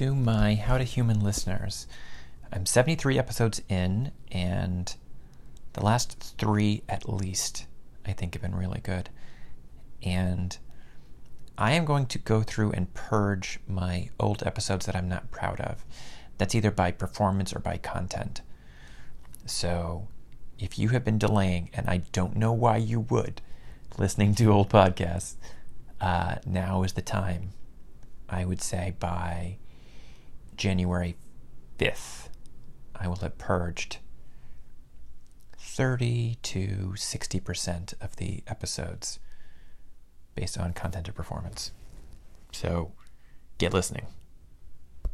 to my How to Human listeners. I'm 73 episodes in, and the last three at least, I think, have been really good. And I am going to go through and purge my old episodes that I'm not proud of. That's either by performance or by content. So if you have been delaying, and I don't know why you would, listening to old podcasts, uh, now is the time. I would say by January 5th, I will have purged 30 to 60% of the episodes based on content or performance. So get listening.